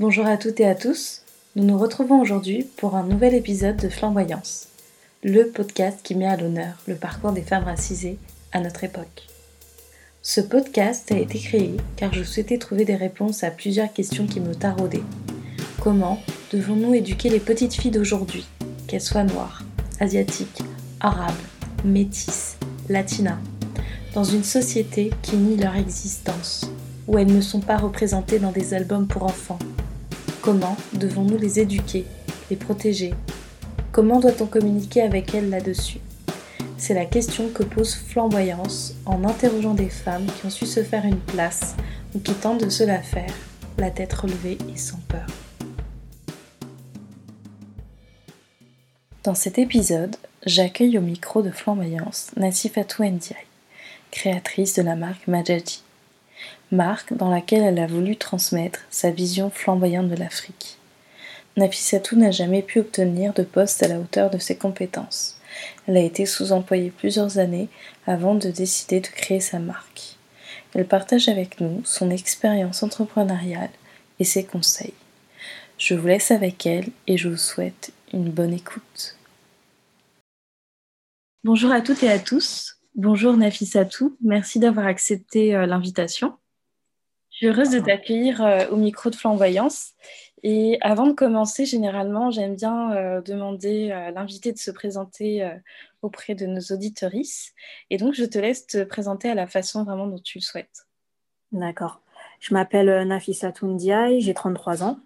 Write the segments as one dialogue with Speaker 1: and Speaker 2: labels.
Speaker 1: Bonjour à toutes et à tous. Nous nous retrouvons aujourd'hui pour un nouvel épisode de Flamboyance, le podcast qui met à l'honneur le parcours des femmes racisées à notre époque. Ce podcast a été créé car je souhaitais trouver des réponses à plusieurs questions qui me taraudaient. Comment devons-nous éduquer les petites filles d'aujourd'hui, qu'elles soient noires, asiatiques, arabes, métisses, latinas, dans une société qui nie leur existence, où elles ne sont pas représentées dans des albums pour enfants Comment devons-nous les éduquer, les protéger? Comment doit-on communiquer avec elles là-dessus? C'est la question que pose Flamboyance en interrogeant des femmes qui ont su se faire une place ou qui tentent de se la faire, la tête relevée et sans peur. Dans cet épisode, j'accueille au micro de Flamboyance Nassifatou Ndiaye, créatrice de la marque Majaji marque dans laquelle elle a voulu transmettre sa vision flamboyante de l'Afrique. Nafissatou n'a jamais pu obtenir de poste à la hauteur de ses compétences. Elle a été sous-employée plusieurs années avant de décider de créer sa marque. Elle partage avec nous son expérience entrepreneuriale et ses conseils. Je vous laisse avec elle et je vous souhaite une bonne écoute. Bonjour à toutes et à tous. Bonjour Nafissatou. Merci d'avoir accepté euh, l'invitation. Heureuse de t'accueillir euh, au micro de Flamboyance. Et avant de commencer, généralement, j'aime bien euh, demander à l'invité de se présenter euh, auprès de nos auditorices. Et donc, je te laisse te présenter à la façon vraiment dont tu le souhaites.
Speaker 2: D'accord. Je m'appelle Nafisa Toundiaï, j'ai 33 ans.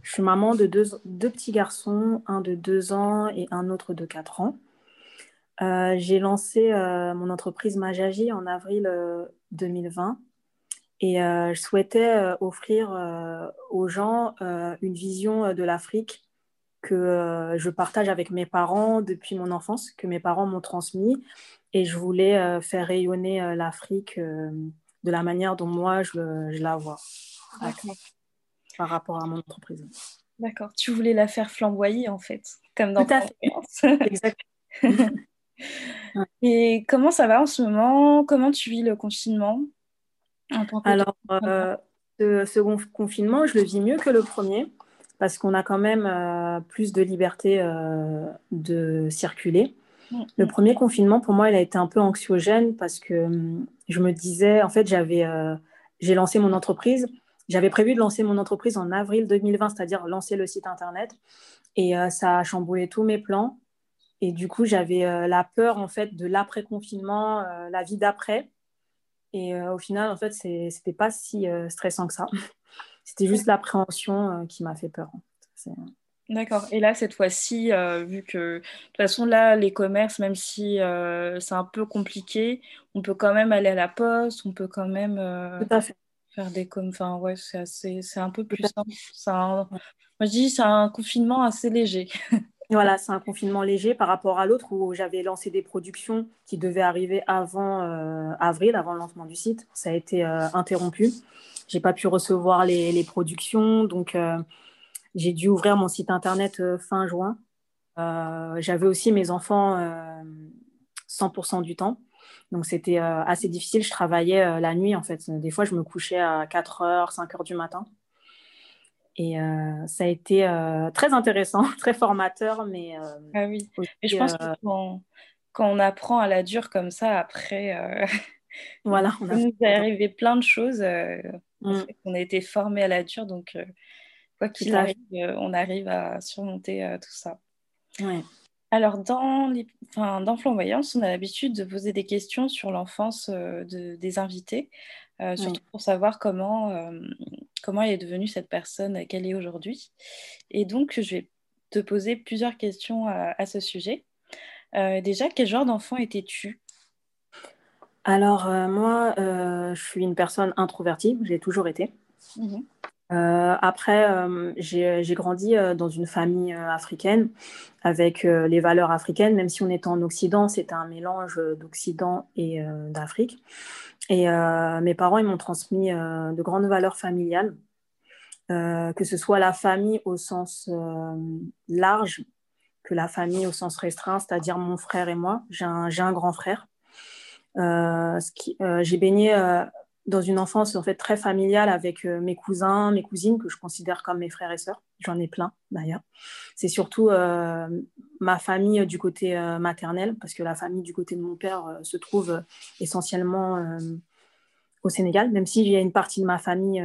Speaker 2: Je suis maman de deux, deux, petits garçons, un de 2 ans et un autre de 4 ans. j'ai lancé mon entreprise Majaji en avril 2020 et euh, je souhaitais euh, offrir euh, aux gens une vision de l'Afrique que je partage avec mes parents depuis mon enfance, que mes parents m'ont transmis. Et je voulais faire rayonner l'Afrique de la manière dont moi je, la vois par rapport à mon entreprise.
Speaker 1: D'accord. Tu voulais la faire flamboyer en fait, comme dans
Speaker 2: Tout à fait. Exactement.
Speaker 1: Et comment ça va en ce moment? Comment tu vis le confinement?
Speaker 2: Alors, euh, ce second confinement, je le vis mieux que le premier parce qu'on a quand même euh, plus de liberté euh, de circuler. Mm. Le premier confinement, pour moi, il a été un peu anxiogène parce que hum, je me disais, en fait, j'avais, j'ai lancé mon entreprise. J'avais prévu de lancer mon entreprise en avril 2020, c'est-à-dire lancer le site internet. Et ça a chamboulé tous mes plans. Et du coup, j'avais la peur, en fait, de l'après-confinement, la vie d'après. Et euh, au final, en fait, c'était pas si euh, stressant que ça. C'était juste l'appréhension euh, qui m'a fait peur.
Speaker 1: D'accord. Et là, cette fois-ci, vu que de toute façon, là, les commerces, même si c'est un peu compliqué, on peut quand même aller à la poste, on peut quand même faire des com. Enfin, ouais, c'est un peu plus simple. Un... Moi, je dis, c'est un confinement assez léger.
Speaker 2: Voilà, c'est un confinement léger par rapport à l'autre où j'avais lancé des productions qui devaient arriver avant euh, avril, avant le lancement du site. Ça a été euh, interrompu. J'ai pas pu recevoir les, productions, donc euh, j'ai dû ouvrir mon site internet fin juin. j'avais aussi mes enfants 100% du temps. Donc c'était assez difficile. Je travaillais la nuit en fait. Des fois, je me couchais à 4h, 5h du matin. Et euh, ça a été euh, très intéressant, très formateur, mais euh,
Speaker 1: ah oui. et je pense que quand, on apprend à la dure comme ça, après,
Speaker 2: voilà,
Speaker 1: on a nous est arrivé plein de choses. Mm. On a été formé à la dure, donc quoi qu'il arrive, on arrive à surmonter tout ça.
Speaker 2: Ouais.
Speaker 1: Alors, dans, les... enfin, dans Flamboyance, on a l'habitude de poser des questions sur l'enfance de, des invités. Surtout pour savoir comment, comment elle est devenue cette personne qu'elle est aujourd'hui. Et donc, je vais te poser plusieurs questions à, ce sujet. Euh, déjà, quel genre d'enfant étais-tu?
Speaker 2: Alors, moi, je suis une personne introvertie, j'ai toujours été. Mmh après, j'ai grandi dans une famille africaine avec les valeurs africaines, même si on est en Occident, c'est un mélange d'Occident et d'Afrique. Et euh, mes parents, ils m'ont transmis euh, de grandes valeurs familiales, euh, que ce soit la famille au sens large que la famille au sens restreint, c'est-à-dire mon frère et moi. J'ai un, un, grand frère. J'ai baigné dans une enfance en fait très familiale avec mes cousins, mes cousines que je considère comme mes frères et sœurs. J'en ai plein d'ailleurs. C'est surtout euh, ma famille du côté euh, maternel parce que la famille du côté de mon père se trouve essentiellement au Sénégal, même s'il y a une partie de ma famille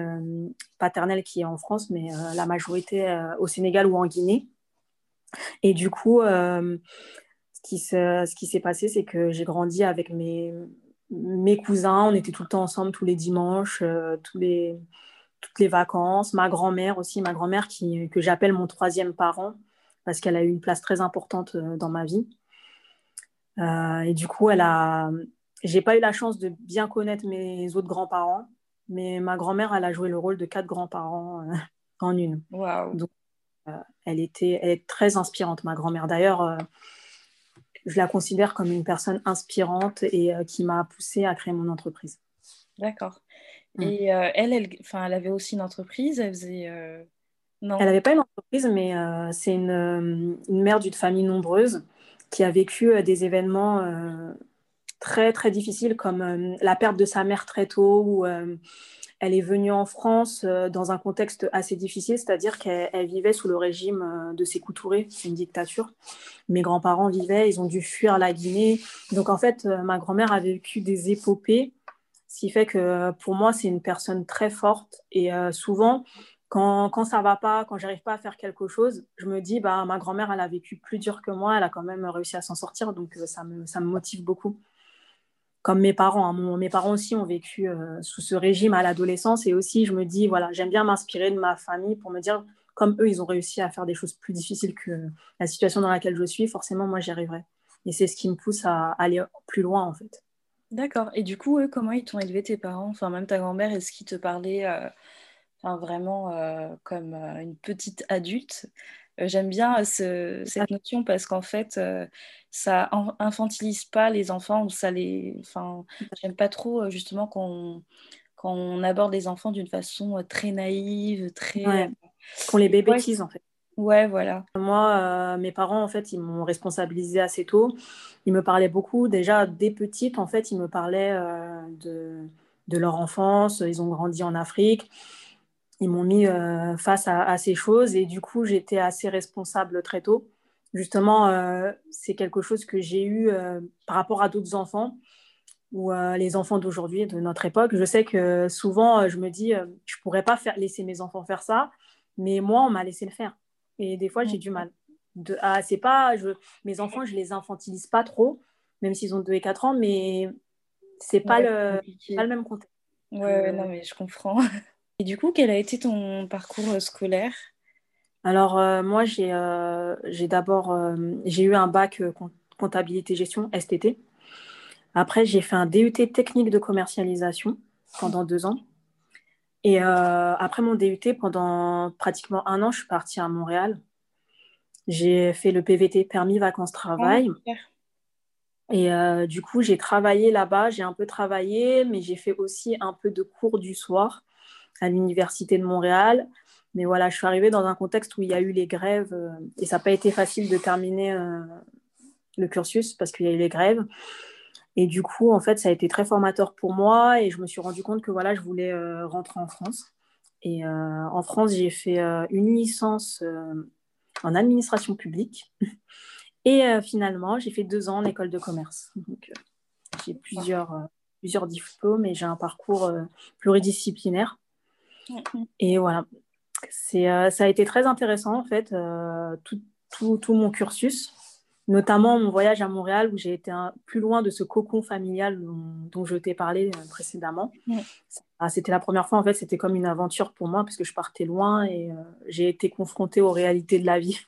Speaker 2: paternelle qui est en France, mais la majorité au Sénégal ou en Guinée. Et du coup, ce qui s'est passé, c'est que j'ai grandi avec mes, mes cousins, on était tout le temps ensemble tous les dimanches, euh, tous les, toutes les vacances. Ma grand-mère aussi, ma grand-mère que j'appelle mon troisième parent parce qu'elle a eu une place très importante euh, dans ma vie. Euh, et du coup, elle a, j'ai pas eu la chance de bien connaître mes autres grands-parents, mais ma grand-mère, elle a joué le rôle de quatre grands-parents en une. Donc, elle était, elle est très inspirante, ma grand-mère. D'ailleurs je la considère comme une personne inspirante et euh, qui m'a poussée à créer mon entreprise.
Speaker 1: D'accord. Mm. Et euh, elle, elle, elle avait aussi une entreprise, elle faisait... Euh,
Speaker 2: non. Elle n'avait pas une entreprise, mais c'est une, une, mère d'une famille nombreuse qui a vécu des événements très, très difficiles comme la perte de sa mère très tôt ou elle est venue en France euh, dans un contexte assez difficile, c'est-à-dire qu'elle vivait sous le régime euh, de Sékou Touré, c'est une dictature. Mes grands-parents vivaient, ils ont dû fuir la Guinée. Donc en fait, euh, ma grand-mère a vécu des épopées, ce qui fait que pour moi, c'est une personne très forte. Et souvent, quand, quand ça va pas, quand j'arrive pas à faire quelque chose, je me dis, bah, ma grand-mère, elle a vécu plus dur que moi, elle a quand même réussi à s'en sortir, donc ça me, ça me motive beaucoup comme mes parents. Hein. mes parents aussi ont vécu euh, sous ce régime à l'adolescence et aussi je me dis voilà j'aime bien m'inspirer de ma famille pour me dire comme eux ils ont réussi à faire des choses plus difficiles que la situation dans laquelle je suis forcément moi j'y arriverai et c'est ce qui me pousse à aller plus loin en fait.
Speaker 1: D'accord. Et du coup eux, comment ils t'ont élevé tes parents? Enfin même ta grand-mère est-ce qu'ils te parlaient euh, enfin, vraiment euh, comme une petite adulte? Euh, j'aime bien euh, cette notion parce qu'en fait, euh, ça infantilise pas les enfants ou ça les. Enfin, j'aime pas trop justement qu'on quand on aborde les enfants d'une façon très naïve, très.
Speaker 2: Qu'on les bébétise en fait.
Speaker 1: Ouais, voilà.
Speaker 2: Moi, mes parents, en fait, ils m'ont responsabilisé assez tôt. Ils me parlaient beaucoup. Déjà, dès petite, en fait, ils me parlaient de, de, leur enfance. Ils ont grandi en Afrique ils m'ont mis euh, face à, ces choses et du coup j'étais assez responsable très tôt. Justement, euh, c'est quelque chose que j'ai eu euh, par rapport à d'autres enfants ou les enfants d'aujourd'hui, de notre époque. Je sais que souvent je me dis je pourrais pas faire, laisser mes enfants faire ça, mais moi on m'a laissé le faire et des fois j'ai du mal. De, ah, c'est pas, je, mes enfants je les infantilise pas trop, même s'ils ont 2 et 4 ans, mais c'est pas, le, pas le même contexte.
Speaker 1: Ouais, non mais je comprends. Et du coup, quel a été ton parcours euh, scolaire?
Speaker 2: Alors, euh, moi, j'ai euh, d'abord j'ai eu un bac comptabilité gestion, STT. Après, j'ai fait un DUT technique de commercialisation pendant deux ans. Et après mon DUT, pendant pratiquement un an, je suis partie à Montréal. J'ai fait le PVT, permis vacances-travail. Ah, et du coup, j'ai travaillé là-bas, j'ai un peu travaillé, mais j'ai fait aussi un peu de cours du soir à l'Université de Montréal. Mais voilà, je suis arrivée dans un contexte où il y a eu les grèves euh, et ça n'a pas été facile de terminer euh, le cursus parce qu'il y a eu les grèves. Et du coup, en fait, ça a été très formateur pour moi et je me suis rendu compte que voilà, je voulais euh, rentrer en France. Et en France, j'ai fait une licence en administration publique. Et finalement, j'ai fait deux ans en école de commerce. Donc, j'ai plusieurs, plusieurs diplômes et j'ai un parcours pluridisciplinaire. Et voilà, c'est, euh, ça a été très intéressant en fait, euh, tout, tout, tout, mon cursus, notamment mon voyage à Montréal où j'ai été un, plus loin de ce cocon familial dont, je t'ai parlé euh, précédemment. Ah, c'était la première fois en fait, c'était comme une aventure pour moi parce que je partais loin et j'ai été confrontée aux réalités de la vie.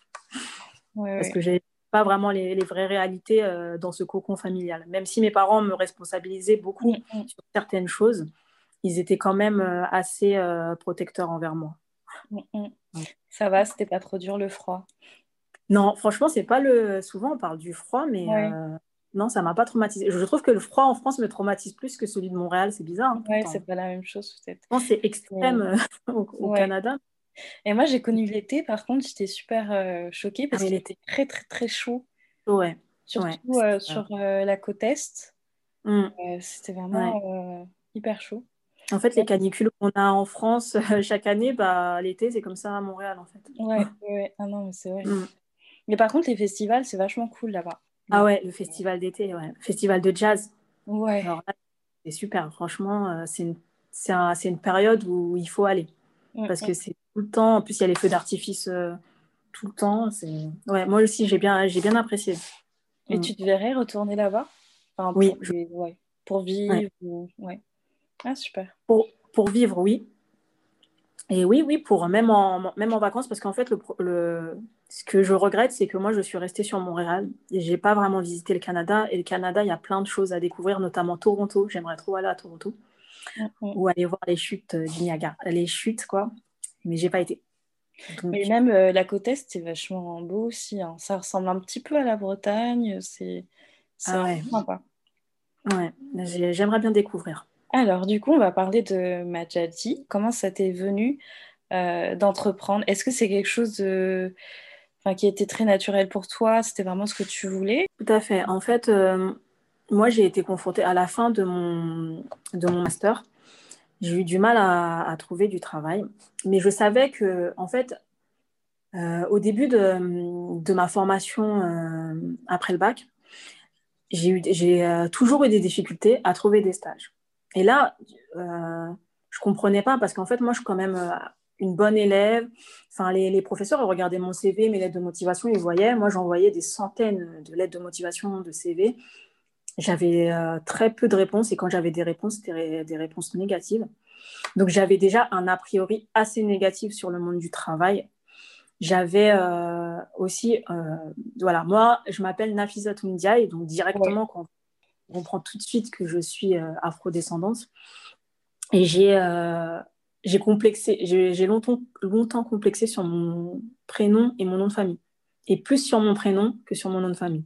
Speaker 2: parce que j'ai pas vraiment les, les vraies réalités dans ce cocon familial. Même si mes parents me responsabilisaient beaucoup sur certaines choses, ils étaient quand même euh, assez euh, protecteurs envers moi.
Speaker 1: Mm, mm. Ça va, c'était pas trop dur le froid.
Speaker 2: Non, franchement, c'est pas le. Souvent, on parle du froid, mais euh, non, ça m'a pas traumatisé. Je trouve que le froid en France me traumatise plus que celui de Montréal. C'est bizarre. Hein,
Speaker 1: ouais, c'est pas la même chose peut-être.
Speaker 2: c'est extrême au, Canada.
Speaker 1: Et moi, j'ai connu l'été. Par contre, j'étais super choquée parce ah, qu'il était très, très, très chaud.
Speaker 2: Ouais.
Speaker 1: Surtout sur la côte est. Mm. C'était vraiment hyper chaud.
Speaker 2: En fait, les canicules qu'on a en France chaque année, bah, l'été, c'est comme ça à Montréal, en fait.
Speaker 1: Ouais, ouais. Ah non, mais c'est vrai. Mm. Mais par contre, les festivals, c'est vachement cool là-bas.
Speaker 2: Ah ouais, le festival d'été, ouais. Festival de jazz. Ouais. c'est super. Franchement, euh, c'est une, un, une, période où il faut aller. Mm, parce que mm. c'est tout le temps. En plus, il y a les feux d'artifice euh, tout le temps. Ouais, moi aussi, j'ai bien, bien apprécié.
Speaker 1: Et tu te verrais retourner là-bas?
Speaker 2: Enfin, Oui.
Speaker 1: Ouais. Pour vivre ouais. Ah, super.
Speaker 2: Pour, pour vivre, oui. Et oui, oui, pour même en, même en vacances, parce qu'en fait, le, le, ce que je regrette, c'est que moi, je suis restée sur Montréal et j'ai pas vraiment visité le Canada. Et le Canada, il y a plein de choses à découvrir, notamment Toronto. J'aimerais trop aller à Toronto ou aller voir les chutes du Niagara, les chutes, quoi. Mais j'ai pas été.
Speaker 1: Mais même euh, la côte est, c'est vachement beau aussi. Hein. Ça ressemble un petit peu à la Bretagne. C'est ah
Speaker 2: ouais. sympa. Ouais, j'aimerais bien découvrir.
Speaker 1: Alors, du coup, on va parler de Majadi. Comment ça t'est venu euh, d'entreprendre? Est-ce que c'est quelque chose de... qui était très naturel pour toi C'était vraiment ce que tu voulais
Speaker 2: Tout à fait. En fait, euh, moi, j'ai été confrontée à la fin de mon, de mon master. J'ai eu du mal à, trouver du travail. Mais je savais que, en fait, euh, au début de, de ma formation après le bac, j'ai toujours eu des difficultés à trouver des stages. Et là, euh, je comprenais pas parce qu'en fait, moi, je suis quand même euh, une bonne élève. Enfin, les, les, professeurs regardaient mon CV, mes lettres de motivation, ils voyaient. Moi, j'envoyais des centaines de lettres de motivation, de CV. J'avais euh, très peu de réponses et quand j'avais des réponses, c'était des réponses négatives. Donc, j'avais déjà un a priori assez négatif sur le monde du travail. J'avais euh, aussi, voilà, moi, je m'appelle Nafisa Toundia et donc directement, quand on comprend tout de suite que je suis euh, afrodescendante. Et j'ai euh, j'ai complexé, j'ai longtemps, longtemps complexé sur mon prénom et mon nom de famille. Et plus sur mon prénom que sur mon nom de famille.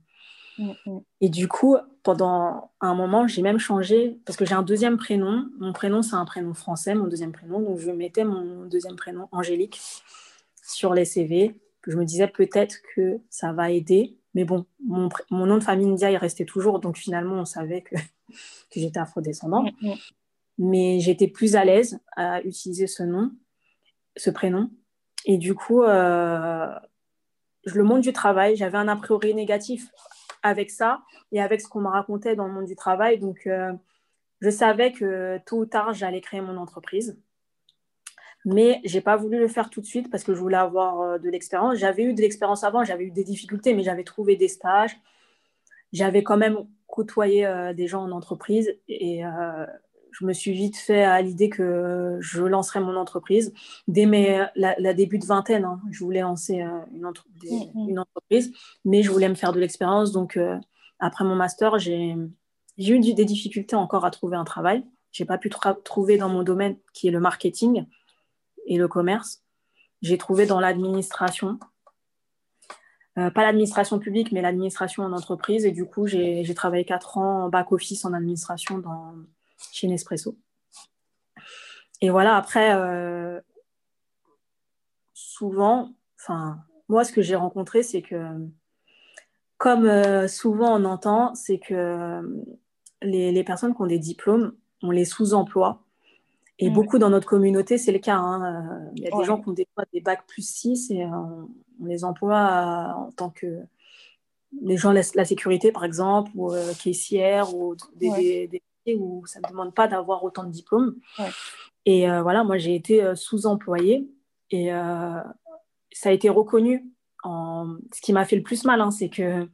Speaker 2: Mm, mm. Et du coup, pendant un moment, j'ai même changé, parce que j'ai un deuxième prénom. Mon prénom, c'est un prénom français, mon deuxième prénom. Donc, je mettais mon deuxième prénom, Angélique, sur les CV. Je me disais peut-être que ça va aider. Mais bon, mon, nom de famille India, il restait toujours. Donc finalement, on savait que, que j'étais afrodescendante. Mm, mm. Mais j'étais plus à l'aise à utiliser ce nom, ce prénom. Et du coup, euh, le monde du travail, j'avais un a priori négatif avec ça et avec ce qu'on me racontait dans le monde du travail. Donc, euh, je savais que tôt ou tard, j'allais créer mon entreprise. Mais j'ai pas voulu le faire tout de suite parce que je voulais avoir euh, de l'expérience. J'avais eu de l'expérience avant, j'avais eu des difficultés, mais j'avais trouvé des stages. J'avais quand même côtoyé euh, des gens en entreprise et je me suis vite fait à l'idée que je lancerais mon entreprise. Dès mes, la, début de vingtaine, hein, je voulais lancer une, mm-hmm. une, entreprise, mais je voulais me faire de l'expérience. Donc, après mon master, j'ai eu des difficultés encore à trouver un travail. J'ai pas pu trouver dans mon domaine qui est le marketing et le commerce. J'ai trouvé dans l'administration, euh, pas l'administration publique, mais l'administration en entreprise. Et du coup, j'ai travaillé quatre ans en back-office en administration dans, chez Nespresso. Et voilà, après, euh, souvent, enfin, moi, ce que j'ai rencontré, c'est que, comme euh, souvent on entend, c'est que les, les, personnes qui ont des diplômes, on les sous-emploie et mm. beaucoup dans notre communauté, c'est le cas. Hein. Euh, il y a des gens qui ont des, des bacs plus 6 et euh, on, les emploie euh, en tant que. Les gens laissent la sécurité, par exemple, ou caissière, ou des, où ça ne demande pas d'avoir autant de diplômes. Et voilà, moi, j'ai été sous-employée et ça a été reconnu. En... Ce qui m'a fait le plus mal, hein, c'est que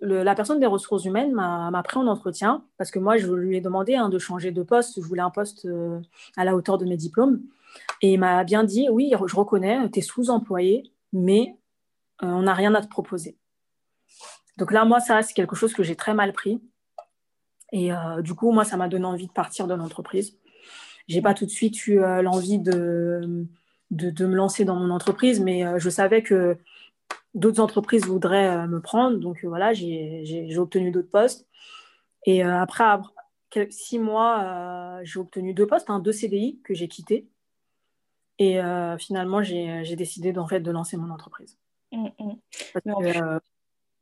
Speaker 2: la personne des ressources humaines m'a pris en entretien parce que moi, je lui ai demandé hein, de changer de poste. Je voulais un poste euh, à la hauteur de mes diplômes. Et il m'a bien dit, oui, je reconnais, tu es sous-employé, mais euh, on n'a rien à te proposer. Donc là, moi, ça, c'est quelque chose que j'ai très mal pris. Et euh, du coup, moi, ça m'a donné envie de partir de l'entreprise. J'ai pas tout de suite eu l'envie de, de, de, me lancer dans mon entreprise, mais je savais que d'autres entreprises voudraient euh, me prendre. Donc euh, voilà, j'ai obtenu d'autres postes. Et euh, après, six mois, j'ai obtenu deux postes, deux CDI que j'ai quittés. Et finalement, j'ai décidé en fait, de lancer mon entreprise. Mmh, mmh.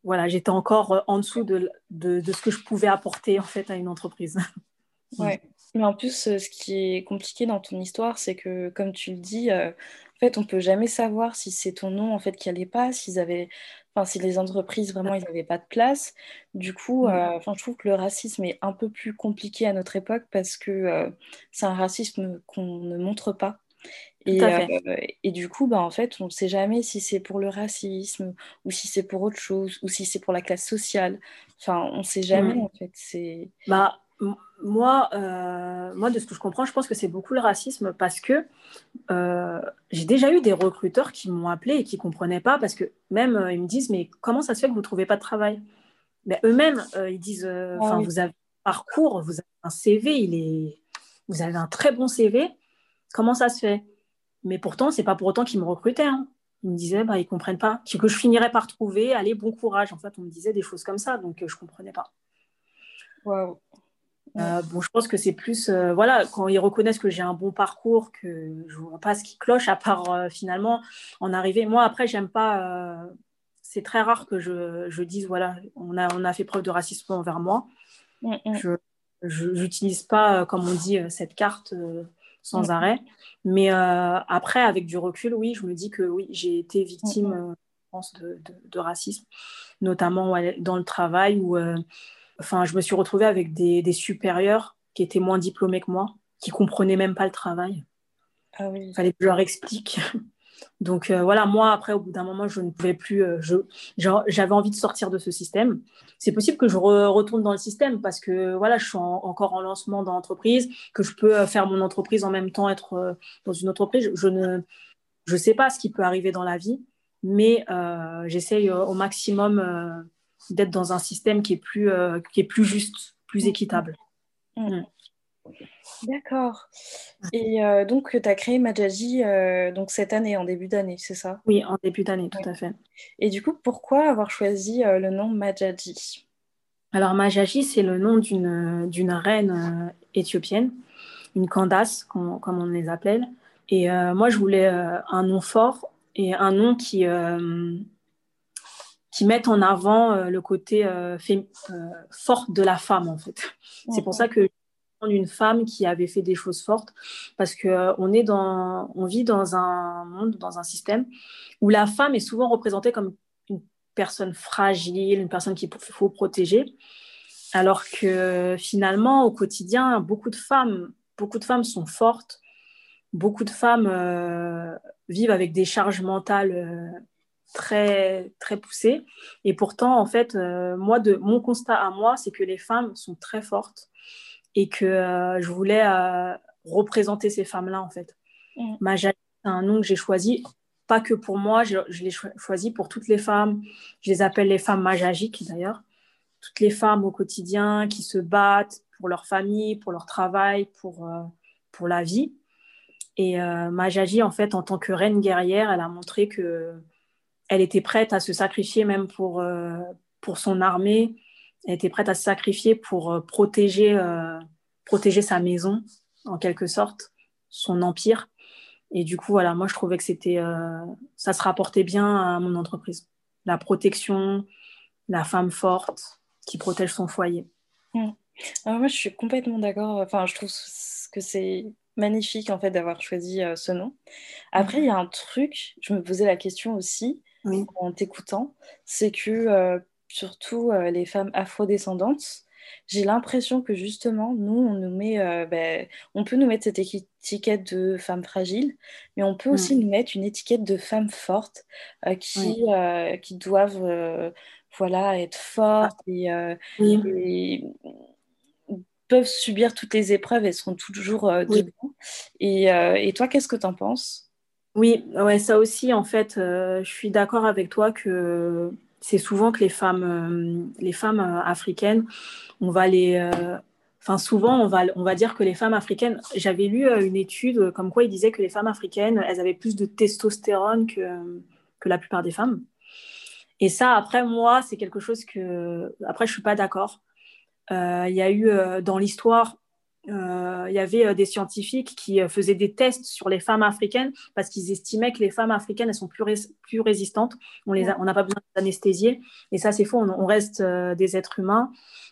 Speaker 2: Voilà, j'étais encore en dessous de, de, ce que je pouvais apporter en fait à une entreprise.
Speaker 1: ouais. Mais en plus, ce qui est compliqué dans ton histoire, c'est que, comme tu le dis, en fait, on peut jamais savoir si c'est ton nom en fait qui allait pas, s'ils avaient, enfin, si les entreprises vraiment ils n'avaient pas de place. Du coup, enfin, je trouve que le racisme est un peu plus compliqué à notre époque parce que c'est un racisme qu'on ne montre pas. Et, euh, et, du coup, bah, en fait, on ne sait jamais si c'est pour le racisme ou si c'est pour autre chose ou si c'est pour la classe sociale. Enfin, on ne sait jamais, en fait. C'est...
Speaker 2: Bah, moi, euh, moi, de ce que je comprends, je pense que c'est beaucoup le racisme parce que euh, j'ai déjà eu des recruteurs qui m'ont appelé et qui ne comprenaient pas parce que même ils me disent, mais comment ça se fait que vous ne trouvez pas de travail? Mais Eux-mêmes, ils disent, ah enfin, vous avez un parcours, vous avez un CV, il est... vous avez un très bon CV, comment ça se fait? Mais pourtant, c'est pas pour autant qu'ils me recrutaient. Hein. Ils me disaient, bah, ils comprennent pas. Que je finirais par trouver, allez, bon courage. En fait, on me disait des choses comme ça, donc je euh, je comprenais pas.
Speaker 1: Wow.
Speaker 2: Euh, bon, je pense que c'est plus, euh, voilà, quand ils reconnaissent que j'ai un bon parcours, que je vois pas ce qui cloche, à part finalement en arriver. Moi, après, j'aime pas. c'est très rare que je, je, dise, voilà, on a, on a fait preuve de racisme envers moi. Mm, mm. Je n'utilise pas, comme on dit, cette carte sans arrêt. Mais euh, après, avec du recul, oui, je me dis que oui, j'ai été victime, mm, mm. euh, de, racisme, notamment dans le travail où euh, enfin, je me suis retrouvée avec des, des, supérieurs qui étaient moins diplômés que moi, qui comprenaient même pas le travail.
Speaker 1: Ah oui.
Speaker 2: Fallait que je leur explique. Donc euh, voilà, moi, après, au bout d'un moment, je ne pouvais plus, euh, j'avais envie de sortir de ce système. C'est possible que je retourne dans le système parce que voilà, je suis encore en lancement dans l'entreprise, que je peux euh, faire mon entreprise en même temps, être dans une entreprise. Je ne je sais pas ce qui peut arriver dans la vie, mais j'essaye au maximum d'être dans un système qui est plus, qui est plus juste, plus mmh. équitable.
Speaker 1: Mmh. D'accord. Et euh, donc, tu as créé Majaji euh, donc cette année, en début d'année, c'est ça?
Speaker 2: Oui, en début d'année, tout à fait.
Speaker 1: Et du coup, pourquoi avoir choisi euh, le nom Majaji?
Speaker 2: Alors, Majaji, c'est le nom d'une reine éthiopienne, une Candace, comme, comme, on les appelle. Et moi, je voulais un nom fort et un nom qui, qui mette en avant le côté fort de la femme, en fait. C'est pour ça que d'une femme qui avait fait des choses fortes parce que euh, on est dans on vit dans un monde dans un système où la femme est souvent représentée comme une personne fragile une personne qu'il faut protéger. Alors que finalement au quotidien beaucoup de femmes beaucoup de femmes sont fortes. Beaucoup de femmes euh, vivent avec des charges mentales euh, très très poussées. Et pourtant en fait moi de mon constat à moi c'est que les femmes sont très fortes et que euh, je voulais euh, représenter ces femmes-là, en fait. Mm. c'est un nom que j'ai choisi, pas que pour moi, je, l'ai choisi pour toutes les femmes. Je les appelle les femmes majagiques, d'ailleurs. Toutes les femmes au quotidien qui se battent pour leur famille, pour leur travail, pour, euh, pour la vie. Et Majaji, en fait, en tant que reine guerrière, elle a montré que elle était prête à se sacrifier même pour, pour son armée, elle était prête à se sacrifier pour euh, protéger, euh, protéger sa maison, en quelque sorte, son empire. Et du coup, voilà, moi, je trouvais que c'était, euh, ça se rapportait bien à mon entreprise. La protection, la femme forte qui protège son foyer.
Speaker 1: Mmh. Alors moi, je suis complètement d'accord. Enfin, je trouve que c'est magnifique en fait d'avoir choisi ce nom. Après, il y a un truc, je me posais la question aussi en t'écoutant, c'est que surtout euh, les femmes afrodescendantes, j'ai l'impression que justement, nous, on nous met, euh, ben, on peut nous mettre cette étiquette de femme fragile, mais on peut aussi mm. nous mettre une étiquette de femme forte euh, qui, qui doivent voilà, être fortes et, peuvent subir toutes les épreuves. Et seront toujours debout. Et, et, toi, qu'est-ce que tu en penses?
Speaker 2: Oui, ouais, ça aussi, en fait, je suis d'accord avec toi que c'est souvent que les femmes, euh, les femmes euh, africaines, on va les. Euh, enfin, souvent, on va, on va dire que les femmes africaines. J'avais lu une étude comme quoi il disait que les femmes africaines, elles avaient plus de testostérone que, que la plupart des femmes. Et ça, après, moi, c'est quelque chose que. Après, je suis pas d'accord. Il y a eu dans l'histoire il y avait euh, des scientifiques qui euh, faisaient des tests sur les femmes africaines parce qu'ils estimaient que les femmes africaines elles sont plus, plus résistantes. On n'a pas besoin d'anesthésier. Et ça, c'est faux. On, reste des êtres humains.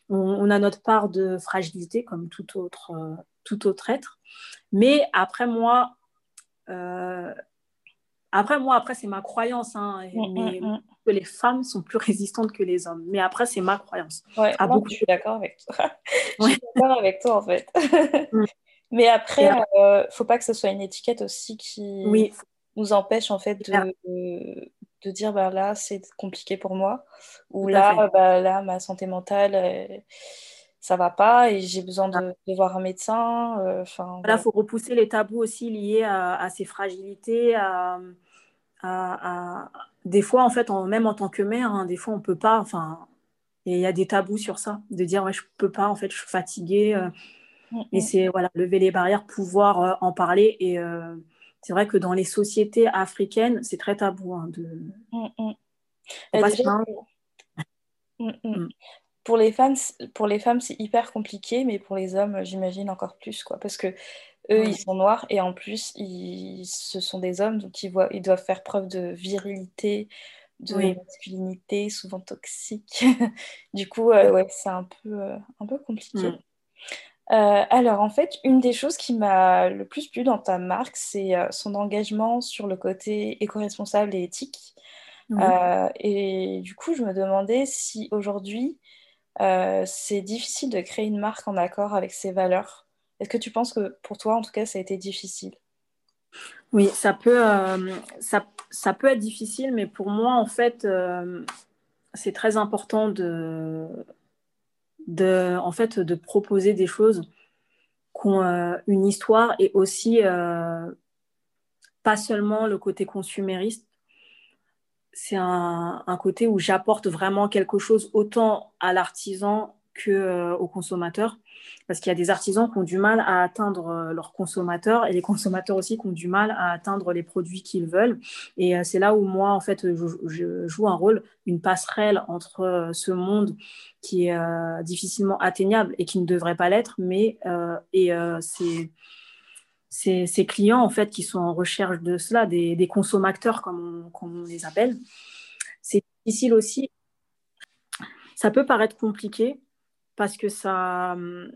Speaker 2: On, a notre part de fragilité comme tout autre tout autre être. Mais après, moi, après, moi, après, c'est ma croyance. Hein, mm, mais mm, mm. Que les femmes sont plus résistantes que les hommes. Mais après, c'est ma croyance.
Speaker 1: Ouais, moi, beaucoup... je suis d'accord avec toi. je suis d'accord avec toi, en fait. mais après, il euh, faut pas que ce soit une étiquette aussi qui nous empêche, en fait, de, de dire, bah, là, c'est compliqué pour moi. Ou là, bah, là, ma santé mentale... Euh, ça va pas et j'ai besoin de, voir un médecin. Euh,
Speaker 2: là, il faut repousser les tabous aussi liés à, à ces fragilités, à, des fois, en fait, même en tant que mère, hein, des fois, on peut pas, enfin, il y a des tabous sur ça, de dire, ouais, je peux pas, en fait, je suis fatiguée. Euh. et c'est, voilà, lever les barrières, pouvoir euh, en parler. Et euh, c'est vrai que dans les sociétés africaines, c'est très tabou. Hein, de...
Speaker 1: Pour les femmes, pour les femmes, c'est hyper compliqué, mais pour les hommes, j'imagine encore plus, quoi, parce que eux, ils sont noirs et en plus, ils, ce sont des hommes, donc ils, voient, ils doivent faire preuve de virilité, de masculinité, souvent toxique. du coup, euh, ouais, c'est un peu, euh, un peu compliqué. Euh, alors, en fait, une des choses qui m'a le plus plu dans ta marque, c'est son engagement sur le côté éco-responsable et éthique. et du coup, je me demandais si aujourd'hui, c'est difficile de créer une marque en accord avec ses valeurs. Est-ce que tu penses que pour toi, en tout cas, ça a été difficile?
Speaker 2: Oui, ça peut, euh, ça, peut être difficile, mais pour moi, en fait, euh, c'est très important de, de, en fait, de proposer des choses qui ont euh, une histoire et aussi pas seulement le côté consumériste. C'est un, un côté où j'apporte vraiment quelque chose autant à l'artisan qu'au consommateur parce qu'il y a des artisans qui ont du mal à atteindre euh, leurs consommateurs et les consommateurs aussi qui ont du mal à atteindre les produits qu'ils veulent. Et euh, c'est là où moi, en fait, je, joue un rôle, une passerelle entre euh, ce monde qui est difficilement atteignable et qui ne devrait pas l'être, mais et ces, ces, clients en fait qui sont en recherche de cela, des, consommateurs comme on les appelle. C'est difficile aussi. Ça peut paraître compliqué, parce que ça, hum,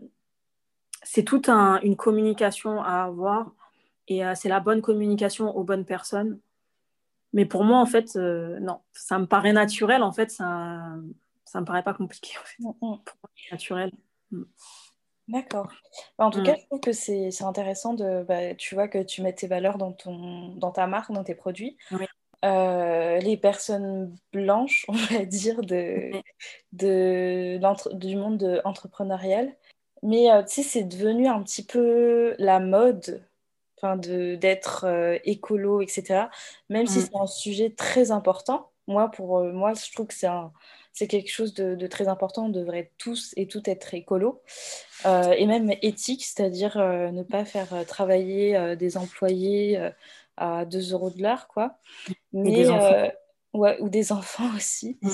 Speaker 2: c'est toute une communication à avoir et euh, c'est la bonne communication aux bonnes personnes. Mais pour moi, en fait, euh, non, ça me paraît naturel. En fait, ça, ça me paraît pas compliqué. En fait. Mm, mm. naturel.
Speaker 1: Mm. D'accord. Bah, en tout cas, je trouve que c'est intéressant de, bah, tu vois, que tu mets tes valeurs dans, ton, dans ta marque, dans tes produits. Oui. Euh, les personnes blanches, on va dire, de, de, du monde entrepreneurial. Mais euh, tu sais, c'est devenu un petit peu la mode d'être euh, écolo, etc. Même si mm. c'est un sujet très important. Moi, pour moi, je trouve que c'est c'est quelque chose de, de, très important. On devrait tous et toutes être écolo et même éthique, c'est-à-dire ne pas faire travailler des employés à 2 euros de l'heure, quoi. Mais, euh, ouais, ou des enfants aussi. Mm.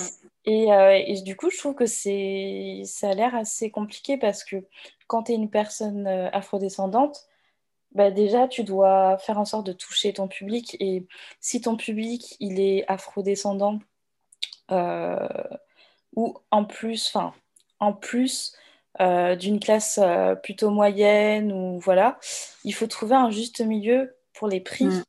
Speaker 1: Euh, et, du coup, je trouve que c'est, ça a l'air assez compliqué parce que quand tu es une personne euh, afrodescendante, bah déjà, tu dois faire en sorte de toucher ton public. Et si ton public, il est afrodescendant, ou en plus, enfin, en plus d'une classe plutôt moyenne, ou voilà, il faut trouver un juste milieu pour les prix. Mm.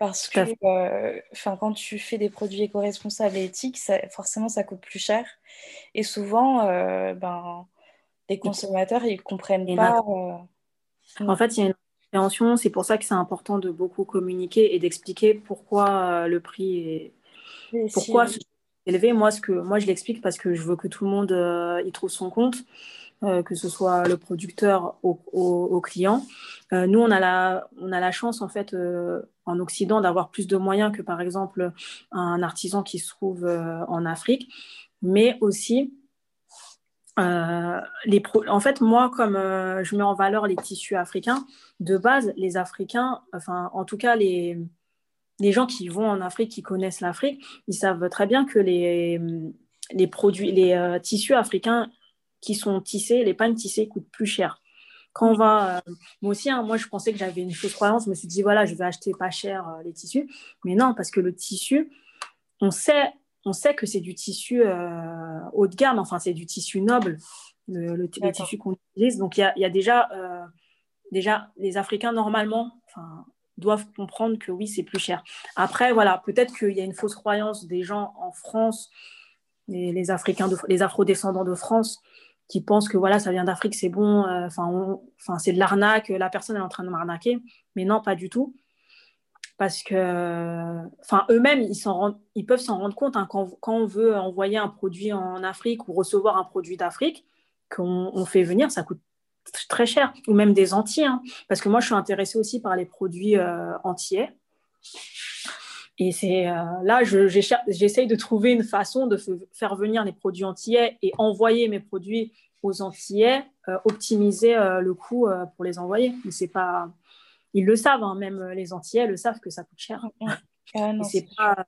Speaker 1: Parce que euh, quand tu fais des produits éco-responsables et éthiques, forcément, ça coûte plus cher. Et souvent, euh, ben, les consommateurs, ils ne comprennent pas.
Speaker 2: Euh, en fait, il y a une compréhension. C'est pour ça que c'est important de beaucoup communiquer et d'expliquer pourquoi le prix est. pourquoi élevé. Moi, ce que, moi, je l'explique parce que je veux que tout le monde y trouve son compte. Euh, que ce soit le producteur au, au, client. Euh, nous, on a, la, on a la chance, en fait, euh, en Occident, d'avoir plus de moyens que, par exemple, un artisan qui se trouve en Afrique. Mais aussi, les en fait, moi, comme je mets en valeur les tissus africains, de base, les Africains, enfin, en tout cas, les, les gens qui vont en Afrique, qui connaissent l'Afrique, ils savent très bien que les, les produits, les tissus africains qui sont tissés, les pagnes tissées coûtent plus cher. Quand on va, euh, moi aussi, hein, moi je pensais que j'avais une fausse croyance, je me suis dit voilà, je vais acheter pas cher euh, les tissus, mais non, parce que le tissu, on sait, on sait que c'est du tissu euh, haut de gamme, enfin c'est du tissu noble, le, tissu qu'on utilise. Donc il y a, y a, déjà déjà, les Africains, normalement, doivent comprendre que oui, c'est plus cher. Après, voilà, peut-être qu'il y a une fausse croyance des gens en France, les, les Africains, de, les Afro-descendants de France, qui pensent que voilà, ça vient d'Afrique, c'est bon, euh, enfin, c'est de l'arnaque, la personne est en train de m'arnaquer. Mais non, pas du tout. Parce que, enfin, eux-mêmes, ils, peuvent s'en rendre compte hein, quand, on veut envoyer un produit en Afrique ou recevoir un produit d'Afrique, qu'on fait venir, ça coûte très cher, ou même des entiers. Hein. parce que moi, je suis intéressée aussi par les produits euh, entiers. Et c'est euh, là, j'essaye de trouver une façon de faire venir les produits entiers et envoyer mes produits aux Antillais, euh, optimiser le coût pour les envoyer. Mais c'est pas, ils le savent, hein, même les Antillais le savent que ça coûte cher. c'est pas,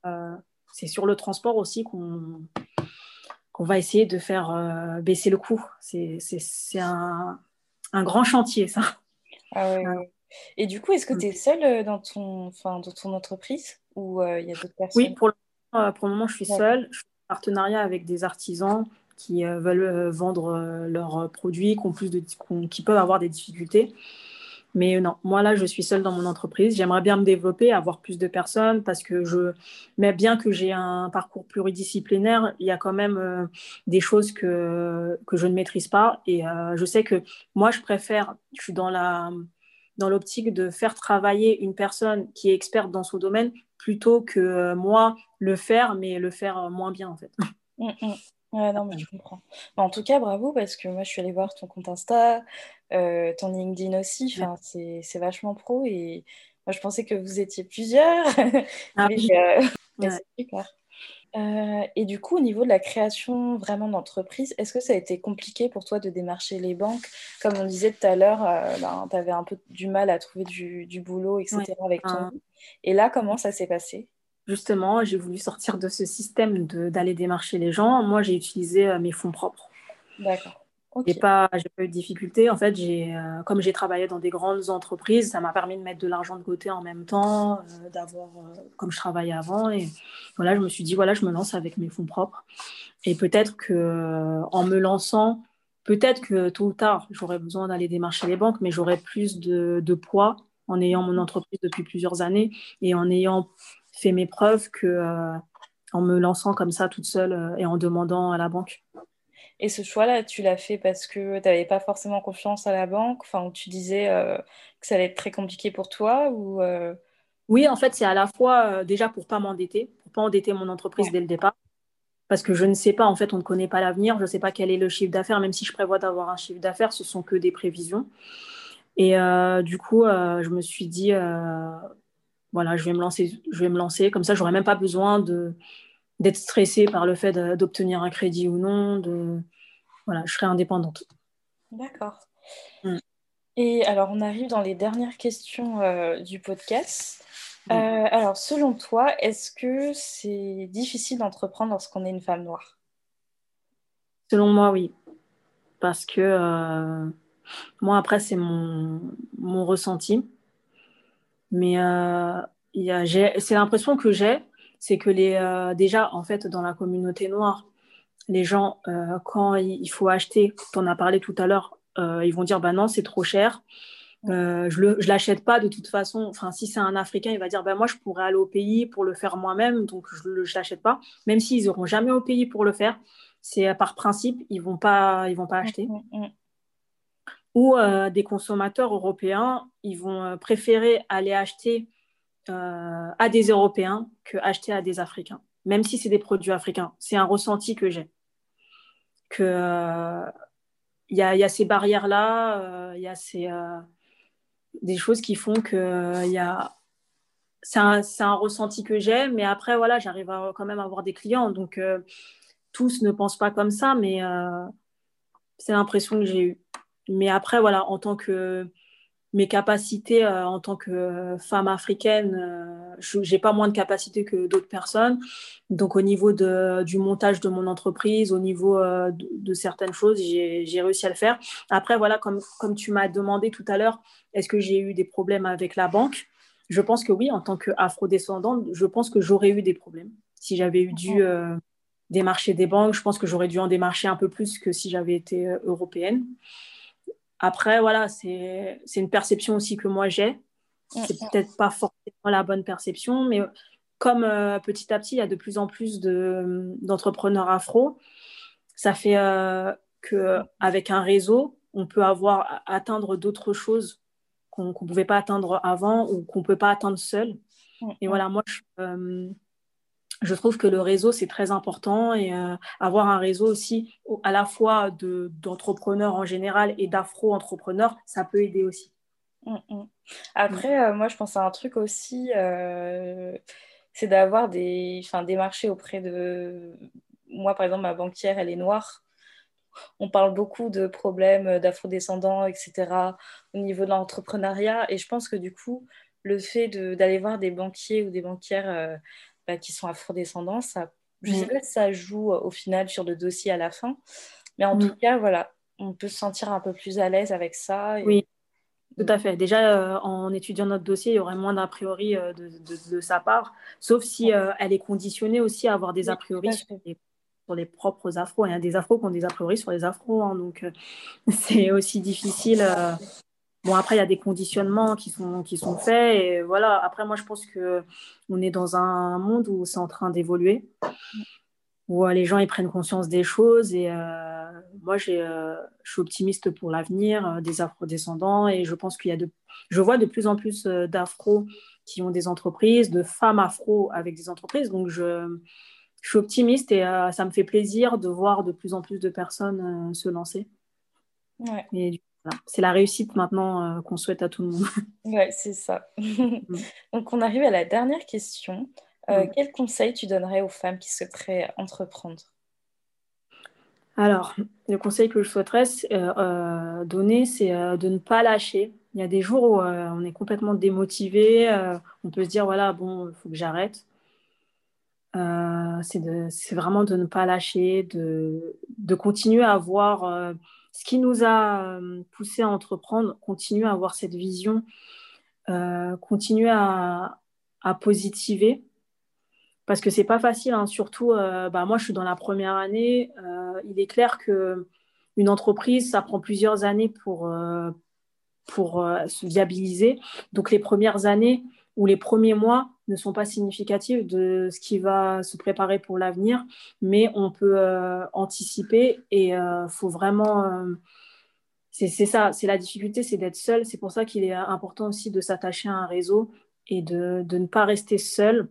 Speaker 2: c'est sur le transport aussi qu'on qu'on va essayer de faire baisser le coût. C'est un, un grand chantier, ça.
Speaker 1: Ah Et du coup, est-ce que tu es seule euh, dans ton, enfin, dans ton entreprise ou euh, il y a d'autres personnes?
Speaker 2: Oui, pour le, moment, euh, pour le moment, je suis seule. Je suis en partenariat avec des artisans qui veulent vendre leurs produits, qui, plus de, qui peuvent avoir des difficultés. Mais non, moi là, je suis seule dans mon entreprise. J'aimerais bien me développer, avoir plus de personnes parce que je, mais bien que j'ai un parcours pluridisciplinaire, il y a quand même euh, des choses que, que je ne maîtrise pas. Et euh, je sais que moi, je préfère, je suis dans la dans l'optique de faire travailler une personne qui est experte dans son domaine plutôt que euh, moi le faire, mais le faire moins bien en fait.
Speaker 1: Ouais, non, mais je comprends. en tout cas, bravo, parce que moi, je suis allée voir ton compte Insta, euh, ton LinkedIn aussi. Enfin, c'est vachement pro. Et moi, je pensais que vous étiez plusieurs. Ah euh, c'est super. Euh, et du coup, au niveau de la création vraiment d'entreprise, est-ce que ça a été compliqué pour toi de démarcher les banques? Comme on disait tout à l'heure, ben, tu avais un peu du mal à trouver du, du boulot, etc. avec ton ah. Et là, comment ça s'est passé?
Speaker 2: Justement, j'ai voulu sortir de ce système d'aller démarcher les gens. Moi, j'ai utilisé euh, mes fonds propres.
Speaker 1: D'accord.
Speaker 2: J'ai pas, pas eu de difficulté. En fait, j'ai, euh, comme j'ai travaillé dans des grandes entreprises, ça m'a permis de mettre de l'argent de côté en même temps, euh, d'avoir, comme je travaillais avant. Et voilà, je me suis dit, voilà, je me lance avec mes fonds propres. Et peut-être que en me lançant, peut-être que tôt ou tard, j'aurais besoin d'aller démarcher les banques, mais j'aurais plus de, de poids en ayant mon entreprise depuis plusieurs années et en ayant fait mes preuves que euh, en me lançant comme ça toute seule euh, et en demandant à la banque.
Speaker 1: Et ce choix-là, tu l'as fait parce que tu n'avais pas forcément confiance à la banque, enfin, tu disais euh, que ça allait être très compliqué pour toi ou
Speaker 2: Oui, en fait, c'est à la fois déjà pour pas m'endetter, pour pas endetter mon entreprise dès le départ, parce que je ne sais pas, en fait, on ne connaît pas l'avenir, je ne sais pas quel est le chiffre d'affaires, même si je prévois d'avoir un chiffre d'affaires, ce sont que des prévisions. Et du coup, je me suis dit, voilà, je vais me lancer, je vais me lancer. Comme ça, j'aurais même pas besoin de d'être stressée par le fait d'obtenir un crédit ou non. De voilà, je serai indépendante.
Speaker 1: D'accord. Mm. Et alors, on arrive dans les dernières questions euh, du podcast. Euh, alors, selon toi, est-ce que c'est difficile d'entreprendre lorsqu'on est une femme noire?
Speaker 2: Selon moi, oui. Parce que euh, moi, après, c'est mon, mon ressenti. Mais euh, c'est l'impression que j'ai, c'est que les, euh, déjà, en fait, dans la communauté noire, les gens, euh, quand il faut acheter, tu en as parlé tout à l'heure, ils vont dire bah non, c'est trop cher. je ne l'achète pas de toute façon. Enfin, si c'est un Africain, il va dire bah, moi, je pourrais aller au pays pour le faire moi-même, donc je ne l'achète pas. Même s'ils n'auront jamais au pays pour le faire, c'est par principe, ils ne vont, pas, ils vont pas acheter. Mm, mm, ou euh, des consommateurs européens, ils vont euh, préférer aller acheter euh, à des Européens que acheter à des Africains, même si c'est des produits africains. C'est un ressenti que j'ai. Que il y, a ces barrières-là, il y a ces, des choses qui font que il y a c'est un, un, ressenti que j'ai, mais après, voilà, j'arrive quand même à avoir des clients. Donc, tous ne pensent pas comme ça, mais c'est l'impression que j'ai eue. Mais après, voilà, en tant que mes capacités euh, en tant que femme africaine, euh, je n'ai pas moins de capacités que d'autres personnes. Donc au niveau de, du montage de mon entreprise, au niveau euh, de, certaines choses, j'ai réussi à le faire. Après, voilà, comme, comme tu m'as demandé tout à l'heure, est-ce que j'ai eu des problèmes avec la banque? Je pense que oui, en tant qu'afro-descendante, je pense que j'aurais eu des problèmes. Si j'avais eu dû démarcher des banques, je pense que j'aurais dû en démarcher un peu plus que si j'avais été européenne. Après, voilà, c'est une perception aussi que moi j'ai. C'est peut-être pas forcément la bonne perception, mais comme euh, petit à petit, il y a de plus en plus d'entrepreneurs afro, ça fait euh, qu'avec un réseau, on peut avoir atteindre d'autres choses qu'on ne pouvait pas atteindre avant ou qu'on ne peut pas atteindre seul. Et voilà, moi, je, euh, je trouve que le réseau, c'est très important et euh, avoir un réseau aussi à la fois d'entrepreneurs en général et d'afro-entrepreneurs, ça peut aider aussi.
Speaker 1: Mm, mm. Après, euh, moi, je pense à un truc aussi, euh, c'est d'avoir des, des marchés auprès de... Moi, par exemple, ma banquière, elle est noire. On parle beaucoup de problèmes d'afro-descendants, etc., au niveau de l'entrepreneuriat. Et je pense que du coup, le fait d'aller voir des banquiers ou des banquières bah, qui sont afrodescendants. Ça, je ne sais mm. pas si ça joue euh, au final sur le dossier à la fin, mais en mm. tout cas, voilà, on peut se sentir un peu plus à l'aise avec ça.
Speaker 2: Oui, tout à fait. Déjà, euh, en étudiant notre dossier, il y aurait moins d'a priori euh, de, de, sa part, sauf si elle est conditionnée aussi à avoir des a priori sur les, propres afros. Il y a des afros qui ont des a priori sur les afros, hein, donc c'est aussi difficile Bon, après, il y a des conditionnements qui sont, qui sont faits. Et voilà, après, moi, je pense qu'on est dans un monde où c'est en train d'évoluer, où euh, les gens ils prennent conscience des choses. Et euh, moi, euh, je suis optimiste pour l'avenir des afro-descendants. Et je pense qu'il y a de. Je vois de plus en plus d'afro qui ont des entreprises, de femmes afro avec des entreprises. Donc, je, je suis optimiste et ça me fait plaisir de voir de plus en plus de personnes se lancer.
Speaker 1: Ouais.
Speaker 2: Et c'est la réussite maintenant euh, qu'on souhaite à tout le monde.
Speaker 1: ouais, c'est ça. Mm. Donc, on arrive à la dernière question. Euh. Quel conseil tu donnerais aux femmes qui souhaiteraient entreprendre?
Speaker 2: Alors, le conseil que je souhaiterais euh, donner, c'est de ne pas lâcher. Il y a des jours où on est complètement démotivé, on peut se dire, voilà, bon, il faut que j'arrête. c'est vraiment de ne pas lâcher, de, de continuer à avoir ce qui nous a euh, poussé à entreprendre, continuer à avoir cette vision, euh, continuer à, positiver. Parce que c'est pas facile, hein. surtout, euh, bah, moi je suis dans la première année. il est clair que une entreprise, ça prend plusieurs années pour, pour se viabiliser. Donc les premières années ou les premiers mois, ne sont pas significatives de ce qui va se préparer pour l'avenir, mais on peut euh, anticiper et euh, faut vraiment... Euh, c'est ça, c'est la difficulté, c'est d'être seul. C'est pour ça qu'il est important aussi de s'attacher à un réseau et de, de, ne pas rester seul.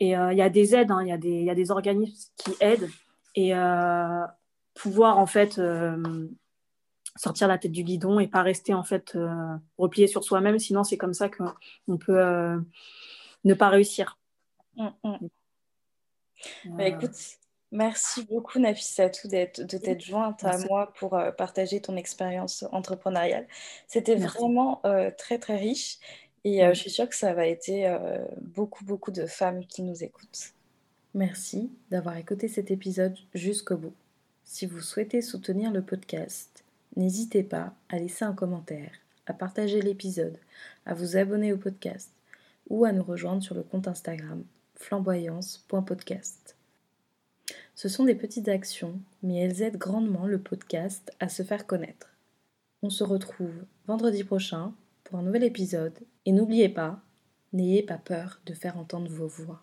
Speaker 2: Et il y a des aides, hein, il y, y, a des organismes qui aident et pouvoir en fait sortir la tête du guidon et pas rester en fait replié sur soi-même. Sinon, c'est comme ça qu'on peut ne pas réussir.
Speaker 1: Mm, mm. Bah, écoute, merci beaucoup Nafissatou d'être, de t'être jointe à moi pour euh, partager ton expérience entrepreneuriale. C'était vraiment euh, très très riche et euh, je suis sûre que ça va aider beaucoup beaucoup de femmes qui nous écoutent. Merci d'avoir écouté cet épisode jusqu'au bout. Si vous souhaitez soutenir le podcast, n'hésitez pas à laisser un commentaire, à partager l'épisode, à vous abonner au podcast ou à nous rejoindre sur le compte Instagram flamboyance.podcast. Ce sont des petites actions, mais elles aident grandement le podcast à se faire connaître. On se retrouve vendredi prochain pour un nouvel épisode et n'oubliez pas, n'ayez pas peur de faire entendre vos voix.